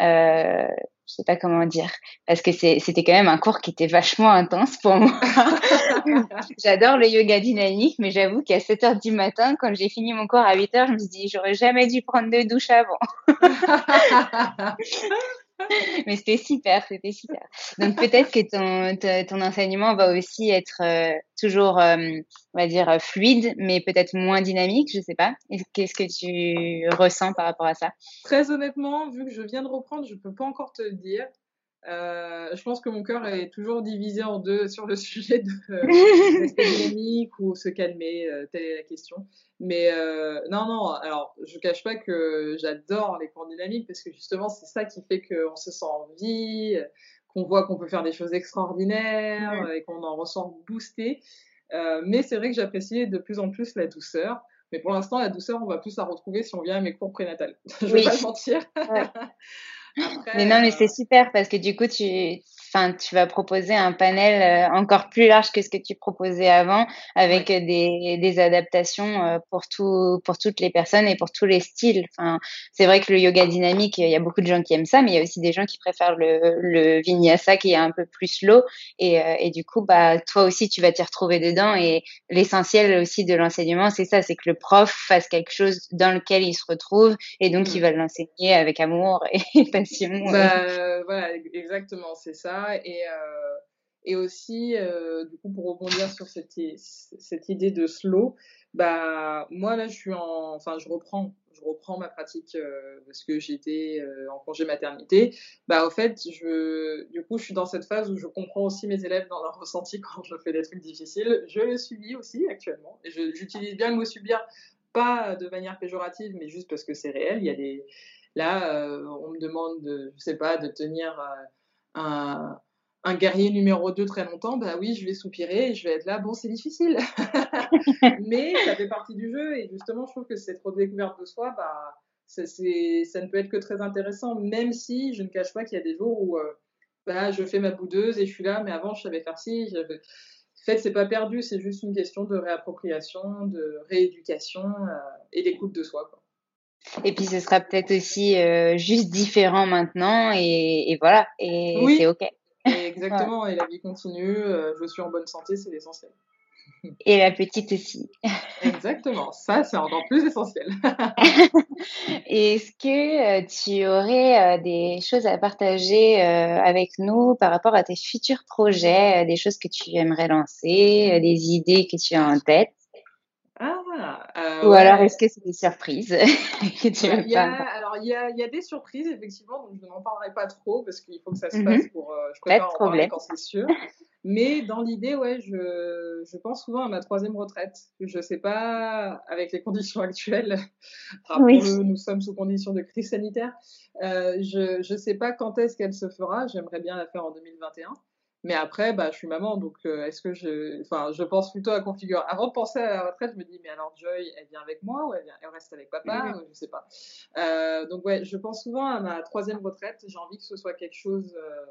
euh, je sais pas comment dire, parce que c'était quand même un cours qui était vachement intense pour moi. J'adore le yoga dynamique, mais j'avoue qu'à 7 heures du matin, quand j'ai fini mon cours à 8 heures, je me suis dit, j'aurais jamais dû prendre de douche avant. Mais c'était super, c'était super. Donc peut-être que ton, ton enseignement va aussi être euh, toujours, euh, on va dire, fluide, mais peut-être moins dynamique, je sais pas. Qu'est-ce que tu ressens par rapport à ça? Très honnêtement, vu que je viens de reprendre, je peux pas encore te le dire. Euh, je pense que mon cœur est toujours divisé en deux sur le sujet de dynamique ou se calmer, telle est la question. Mais euh, non, non, alors je cache pas que j'adore les cours dynamiques parce que justement c'est ça qui fait qu'on se sent en vie, qu'on voit qu'on peut faire des choses extraordinaires et qu'on en ressent boosté. Euh, mais c'est vrai que j'apprécie de plus en plus la douceur. Mais pour l'instant, la douceur, on va plus la retrouver si on vient à mes cours prénatales. je vais pas le mais non, mais c'est euh, super parce que du coup, tu, enfin, tu vas proposer un panel euh, encore plus large que ce que tu proposais avant, avec des, des, adaptations euh, pour tout, pour toutes les personnes et pour tous les styles. Enfin, c'est vrai que le yoga dynamique, il y a beaucoup de gens qui aiment ça, mais il y a aussi des gens qui préfèrent le, le vinyasa qui est un peu plus slow. Et, euh, et du coup, bah, toi aussi, tu vas t'y retrouver dedans. Et l'essentiel aussi de l'enseignement, c'est ça, c'est que le prof fasse quelque chose dans lequel il se retrouve, et donc il mmh. va l'enseigner avec amour et passion. Bah, voilà, exactement, c'est ça. Et, euh, et aussi, euh, du coup, pour rebondir sur cette, cette idée de slow, bah, moi, là, je suis en, enfin, je reprends, je reprends ma pratique euh, parce que j'étais en congé maternité. Bah, au fait, je, du coup, je suis dans cette phase où je comprends aussi mes élèves dans leur ressenti quand je fais des trucs difficiles. Je le subis aussi actuellement. Et j'utilise bien le mot subir, pas de manière péjorative, mais juste parce que c'est réel. Il y a des, là, on me demande, de, je sais pas, de tenir un, un guerrier numéro 2 très longtemps, bah oui, je vais soupirer et je vais être là, bon, c'est difficile. Mais ça fait partie du jeu et justement, je trouve que cette redécouverte de soi, bah, ça, ça ne peut être que très intéressant, même si je ne cache pas qu'il y a des jours où euh, bah, je fais ma boudeuse et je suis là, mais avant, je savais faire ci. En fait, c'est pas perdu, c'est juste une question de réappropriation, de rééducation euh, et d'écoute de soi. Quoi. Et puis ce sera peut-être aussi euh, juste différent maintenant et, et voilà, et c'est ok. exactement, et la vie continue, euh, je suis en bonne santé, c'est l'essentiel. Et la petite aussi. Exactement, ça c'est encore plus essentiel. Est-ce que euh, tu aurais des choses à partager avec nous par rapport à tes futurs projets, des choses que tu aimerais lancer, des idées que tu as en tête? Ah, Ou alors est-ce que c'est des surprises il y a, Alors il y a, y a, des surprises effectivement, donc je n'en parlerai pas trop parce qu'il faut que ça se passe mm-hmm. pour. je préfère en parler quand c'est sûr. Mais dans l'idée, ouais, je, je, pense souvent à ma troisième retraite. Je sais pas, avec les conditions actuelles, oui. nous sommes sous conditions de crise sanitaire. Euh, je ne sais pas quand est-ce qu'elle se fera. J'aimerais bien la faire en 2021. Mais après, bah, je suis maman, donc euh, est-ce que je, enfin, je pense plutôt à configurer. Avant de penser à la retraite, je me dis, mais alors Joy, elle vient avec moi ou elle, vient... elle reste avec papa Je sais pas. Euh, donc ouais, je pense souvent à ma troisième retraite. J'ai envie que ce soit quelque chose euh,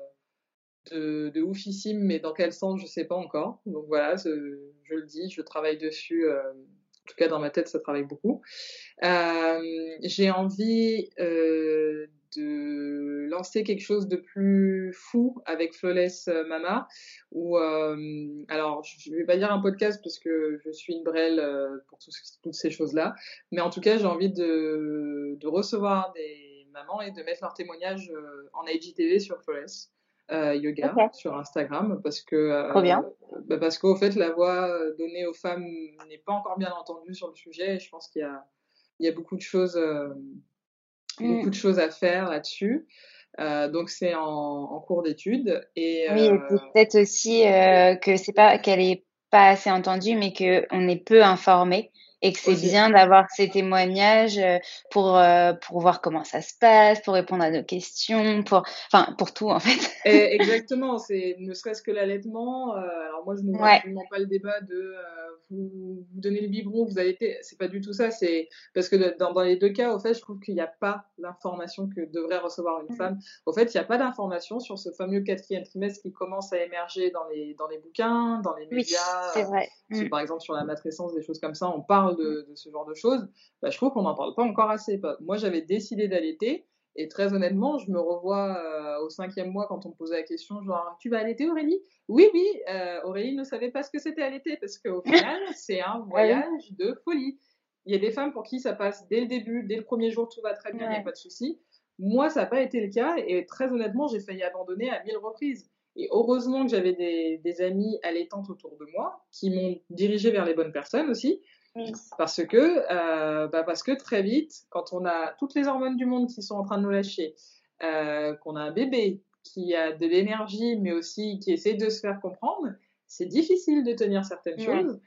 de, de, oufissime, mais dans quel sens, je sais pas encore. Donc voilà, je, je le dis, je travaille dessus. Euh, en tout cas, dans ma tête, ça travaille beaucoup. Euh, j'ai envie euh, de lancer quelque chose de plus fou avec Flawless euh, Mama. Ou alors, je vais pas dire un podcast parce que je suis une brêle pour toutes ces choses-là. Mais en tout cas, j'ai envie de, de recevoir des mamans et de mettre leur témoignage en IGTV sur Flawless. Euh, yoga sur Instagram parce que euh, bah parce qu'au fait la voix euh, donnée aux femmes n'est pas encore bien entendue sur le sujet et je pense qu'il y a il y a beaucoup de choses mm. beaucoup de choses à faire là-dessus donc c'est en, en, cours d'étude et oui et peut-être aussi que c'est pas qu'elle est pas assez entendue mais que on est peu informé et que c'est bien d'avoir ces témoignages euh, pour euh, pour voir comment ça se passe, pour répondre à nos questions, pour enfin pour tout en fait. exactement, c'est ne serait-ce que l'allaitement. Euh, alors moi je ne vois absolument pas le débat de vous, vous donnez le biberon, vous allaitez, c'est pas du tout ça. C'est parce que dans, dans, les deux cas, au fait, je trouve qu'il n'y a pas l'information que devrait recevoir une mmh. femme. Au fait, il n'y a pas d'information sur ce fameux quatrième trimestre qui commence à émerger dans les dans les bouquins, dans les médias. Oui, c'est vrai. Mmh. Par exemple sur la matrescence, des choses comme ça, on parle de, de ce genre de choses. Bah, je trouve qu'on n'en parle pas encore assez. Moi, j'avais décidé d'allaiter. Et très honnêtement, je me revois euh, au cinquième mois quand on me posait la question, genre, tu vas allaiter Aurélie? Oui, oui, euh, Aurélie ne savait pas ce que c'était allaiter parce qu'au final, c'est un voyage de folie. Il y a des femmes pour qui ça passe dès le début, dès le premier jour, tout va très bien, il n'y a pas de souci. Moi, ça n'a pas été le cas et très honnêtement, j'ai failli abandonner à mille reprises. Et heureusement que j'avais des, des amies allaitantes autour de moi qui m'ont dirigée vers les bonnes personnes aussi. Parce que, euh, bah parce que très vite, quand on a toutes les hormones du monde qui sont en train de nous lâcher, euh, qu'on a un bébé qui a de l'énergie, mais aussi qui essaie de se faire comprendre, c'est difficile de tenir certaines choses.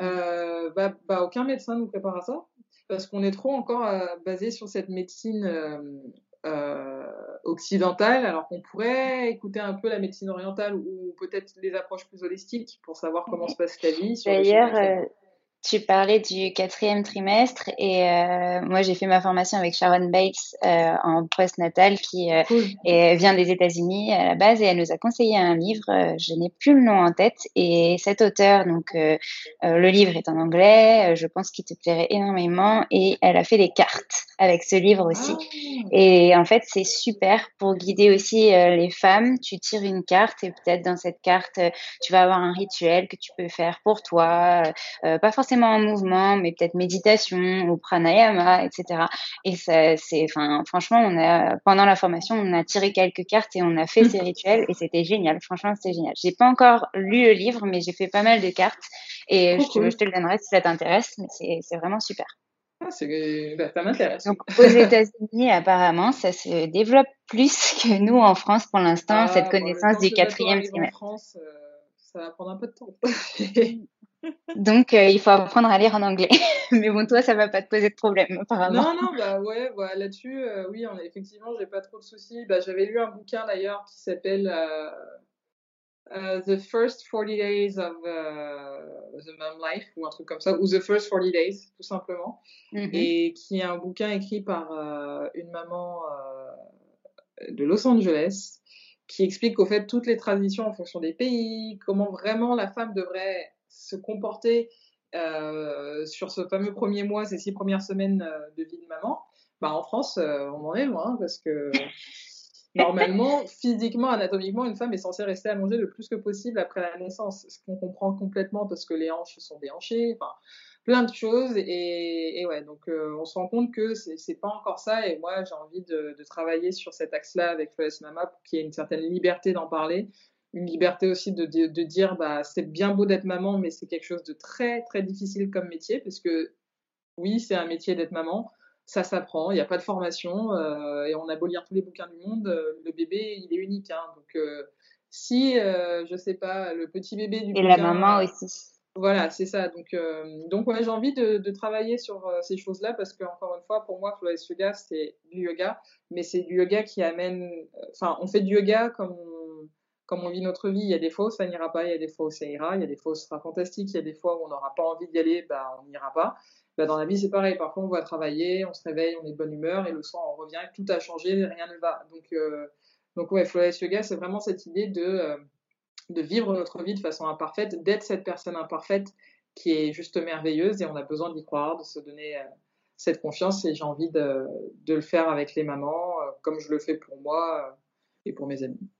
Euh, bah, bah, aucun médecin nous prépare à ça, parce qu'on est trop encore euh, basé sur cette médecine euh, euh, occidentale, alors qu'on pourrait écouter un peu la médecine orientale ou peut-être les approches plus holistiques pour savoir comment se passe la vie. D'ailleurs, tu parlais du quatrième trimestre et euh, moi j'ai fait ma formation avec Sharon Bates euh, en post-natal qui euh, vient des États-Unis à la base et elle nous a conseillé un livre, euh, je n'ai plus le nom en tête et cet auteur donc euh, le livre est en anglais, je pense qu'il te plairait énormément et elle a fait des cartes avec ce livre aussi. Ah. et en fait c'est super pour guider aussi les femmes, tu tires une carte et peut-être dans cette carte tu vas avoir un rituel que tu peux faire pour toi, pas forcément en mouvement, mais peut-être méditation ou pranayama, etc. Et ça, c'est, enfin, franchement, on a, pendant la formation, on a tiré quelques cartes et on a fait ces rituels et c'était génial. Franchement, c'était génial. J'ai pas encore lu le livre, mais j'ai fait pas mal de cartes et je, te, je, te, le donnerai si ça t'intéresse. Mais c'est, c'est vraiment super. Ah, bah, ça m'intéresse. Donc, aux États-Unis, apparemment, ça se développe plus que nous en France pour l'instant, ah, cette connaissance du quatrième trimestre. En France, euh, ça va prendre un peu de temps. Donc, euh, il faut apprendre à lire en anglais. Mais bon, toi, ça va pas te poser de problème, apparemment. Non, non, bah ouais, là-dessus, euh, oui, on, effectivement, j'ai pas trop de soucis. Bah, J'avais lu un bouquin d'ailleurs qui s'appelle euh, The First 40 Days of the Mom Life, ou un truc comme ça, ou The First 40 Days, tout simplement. Mm-hmm. Et qui est un bouquin écrit par une maman de Los Angeles qui explique qu'au fait, toutes les traditions en fonction des pays, comment vraiment la femme devrait se comporter euh, sur ce fameux premier mois, ces six premières semaines euh, de vie de maman, bah en France, euh, on en est loin parce que normalement, physiquement, anatomiquement, une femme est censée rester allongée le plus que possible après la naissance, ce qu'on comprend complètement parce que les hanches sont déhanchées, enfin plein de choses et, et ouais, donc on se rend compte que c'est pas encore ça et moi j'ai envie de, de, travailler sur cet axe-là avec Flawless Mama pour qu'il y ait une certaine liberté d'en parler une liberté aussi de, de, dire bah c'est bien beau d'être maman, mais c'est quelque chose de très très difficile comme métier parce que oui c'est un métier d'être maman, ça s'apprend, il n'y a pas de formation euh, et on a beau lire tous les bouquins du monde, euh, le bébé il est unique hein, donc euh, si je sais pas le petit bébé du et la maman aussi voilà, c'est ça. Donc, donc ouais, j'ai envie de, de, travailler sur ces choses-là parce que encore une fois, pour moi, Flawless Yoga, c'est du yoga, mais c'est du yoga qui amène. Enfin, on fait du yoga comme comme on vit notre vie, il y a des fois où ça n'ira pas, il y a des fois où ça ira, il y a des fois où ce sera fantastique, il y a des fois où on n'aura pas envie d'y aller, bah, on n'ira pas. Bah, dans la vie, c'est pareil. Parfois, on va travailler, on se réveille, on est de bonne humeur, et le soir, on revient, tout a changé, rien ne va. Donc, euh, ouais, Flawless Yoga, c'est vraiment cette idée de, euh, de vivre notre vie de façon imparfaite, d'être cette personne imparfaite qui est juste merveilleuse, et on a besoin d'y croire, de se donner euh, cette confiance, et j'ai envie de, le faire avec les mamans, comme je le fais pour moi et pour mes amis.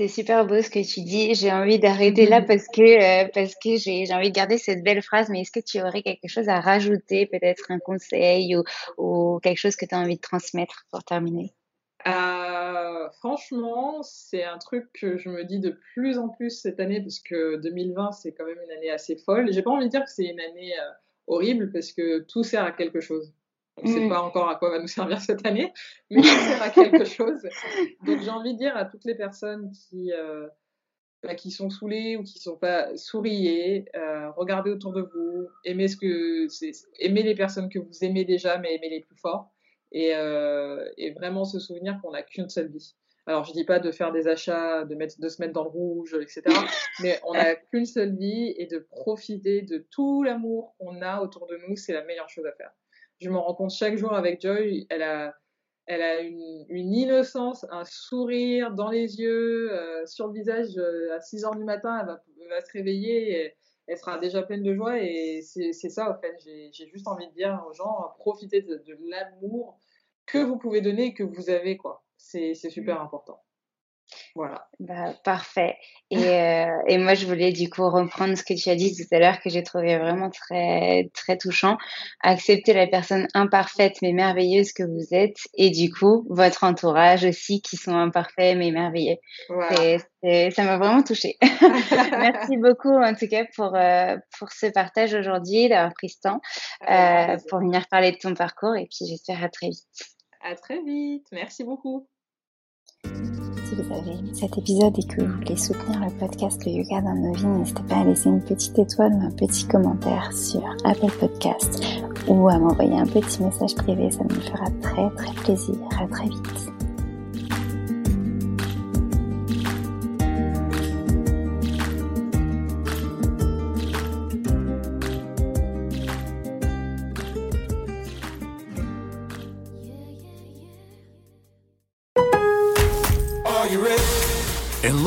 C'est super beau ce que tu dis. J'ai envie d'arrêter là parce que euh, parce que j'ai j'ai envie de garder cette belle phrase. Mais est-ce que tu aurais quelque chose à rajouter, peut-être un conseil ou, ou quelque chose que tu as envie de transmettre pour terminer? Euh, Franchement, c'est un truc que je me dis de plus en plus cette année parce que 2020 c'est quand même une année assez folle. J'ai pas envie de dire que c'est une année euh, horrible parce que tout sert à quelque chose. On ne sait mm. pas encore à quoi va nous servir cette année, mais ça sert à quelque chose. Donc j'ai envie de dire à toutes les personnes qui, euh, bah, qui sont saoulées ou qui ne sont pas souriez, euh, regardez autour de vous, aimez, ce que, aimez les personnes que vous aimez déjà, mais aimez les plus forts. Et, euh, et vraiment se souvenir qu'on n'a qu'une seule vie. Alors je dis pas de faire des achats, de, mettre, de se mettre dans le rouge, etc. Mais on n'a qu'une seule vie et de profiter de tout l'amour qu'on a autour de nous, c'est la meilleure chose à faire je me rends compte chaque jour avec Joy, elle a, elle a une, une innocence, un sourire dans les yeux, euh, sur le visage. Euh, à 6 heures du matin, elle va, va se réveiller et elle sera déjà pleine de joie. Et c'est ça, en fait. J'ai juste envie de dire aux gens, profitez de, de l'amour que vous pouvez donner et que vous avez, quoi. C'est super mmh. important. Voilà. Bah, parfait. Et, euh, et, moi, je voulais du coup reprendre ce que tu as dit tout à l'heure, que j'ai trouvé vraiment très, très touchant. Accepter la personne imparfaite mais merveilleuse que vous êtes, et du coup, votre entourage aussi qui sont imparfaits mais merveilleux. ça m'a vraiment touchée. Merci beaucoup en tout cas pour, euh, pour ce partage aujourd'hui, d'avoir pris ce temps euh, pour venir parler de ton parcours, et puis j'espère à très vite. À très vite. Merci beaucoup. Si vous avez aimé cet épisode et que vous voulez soutenir le podcast Le Yoga dans nos vies, n'hésitez pas à laisser une petite étoile ou un petit commentaire sur Apple Podcast ou à m'envoyer un petit message privé, ça me fera très très plaisir. À très vite.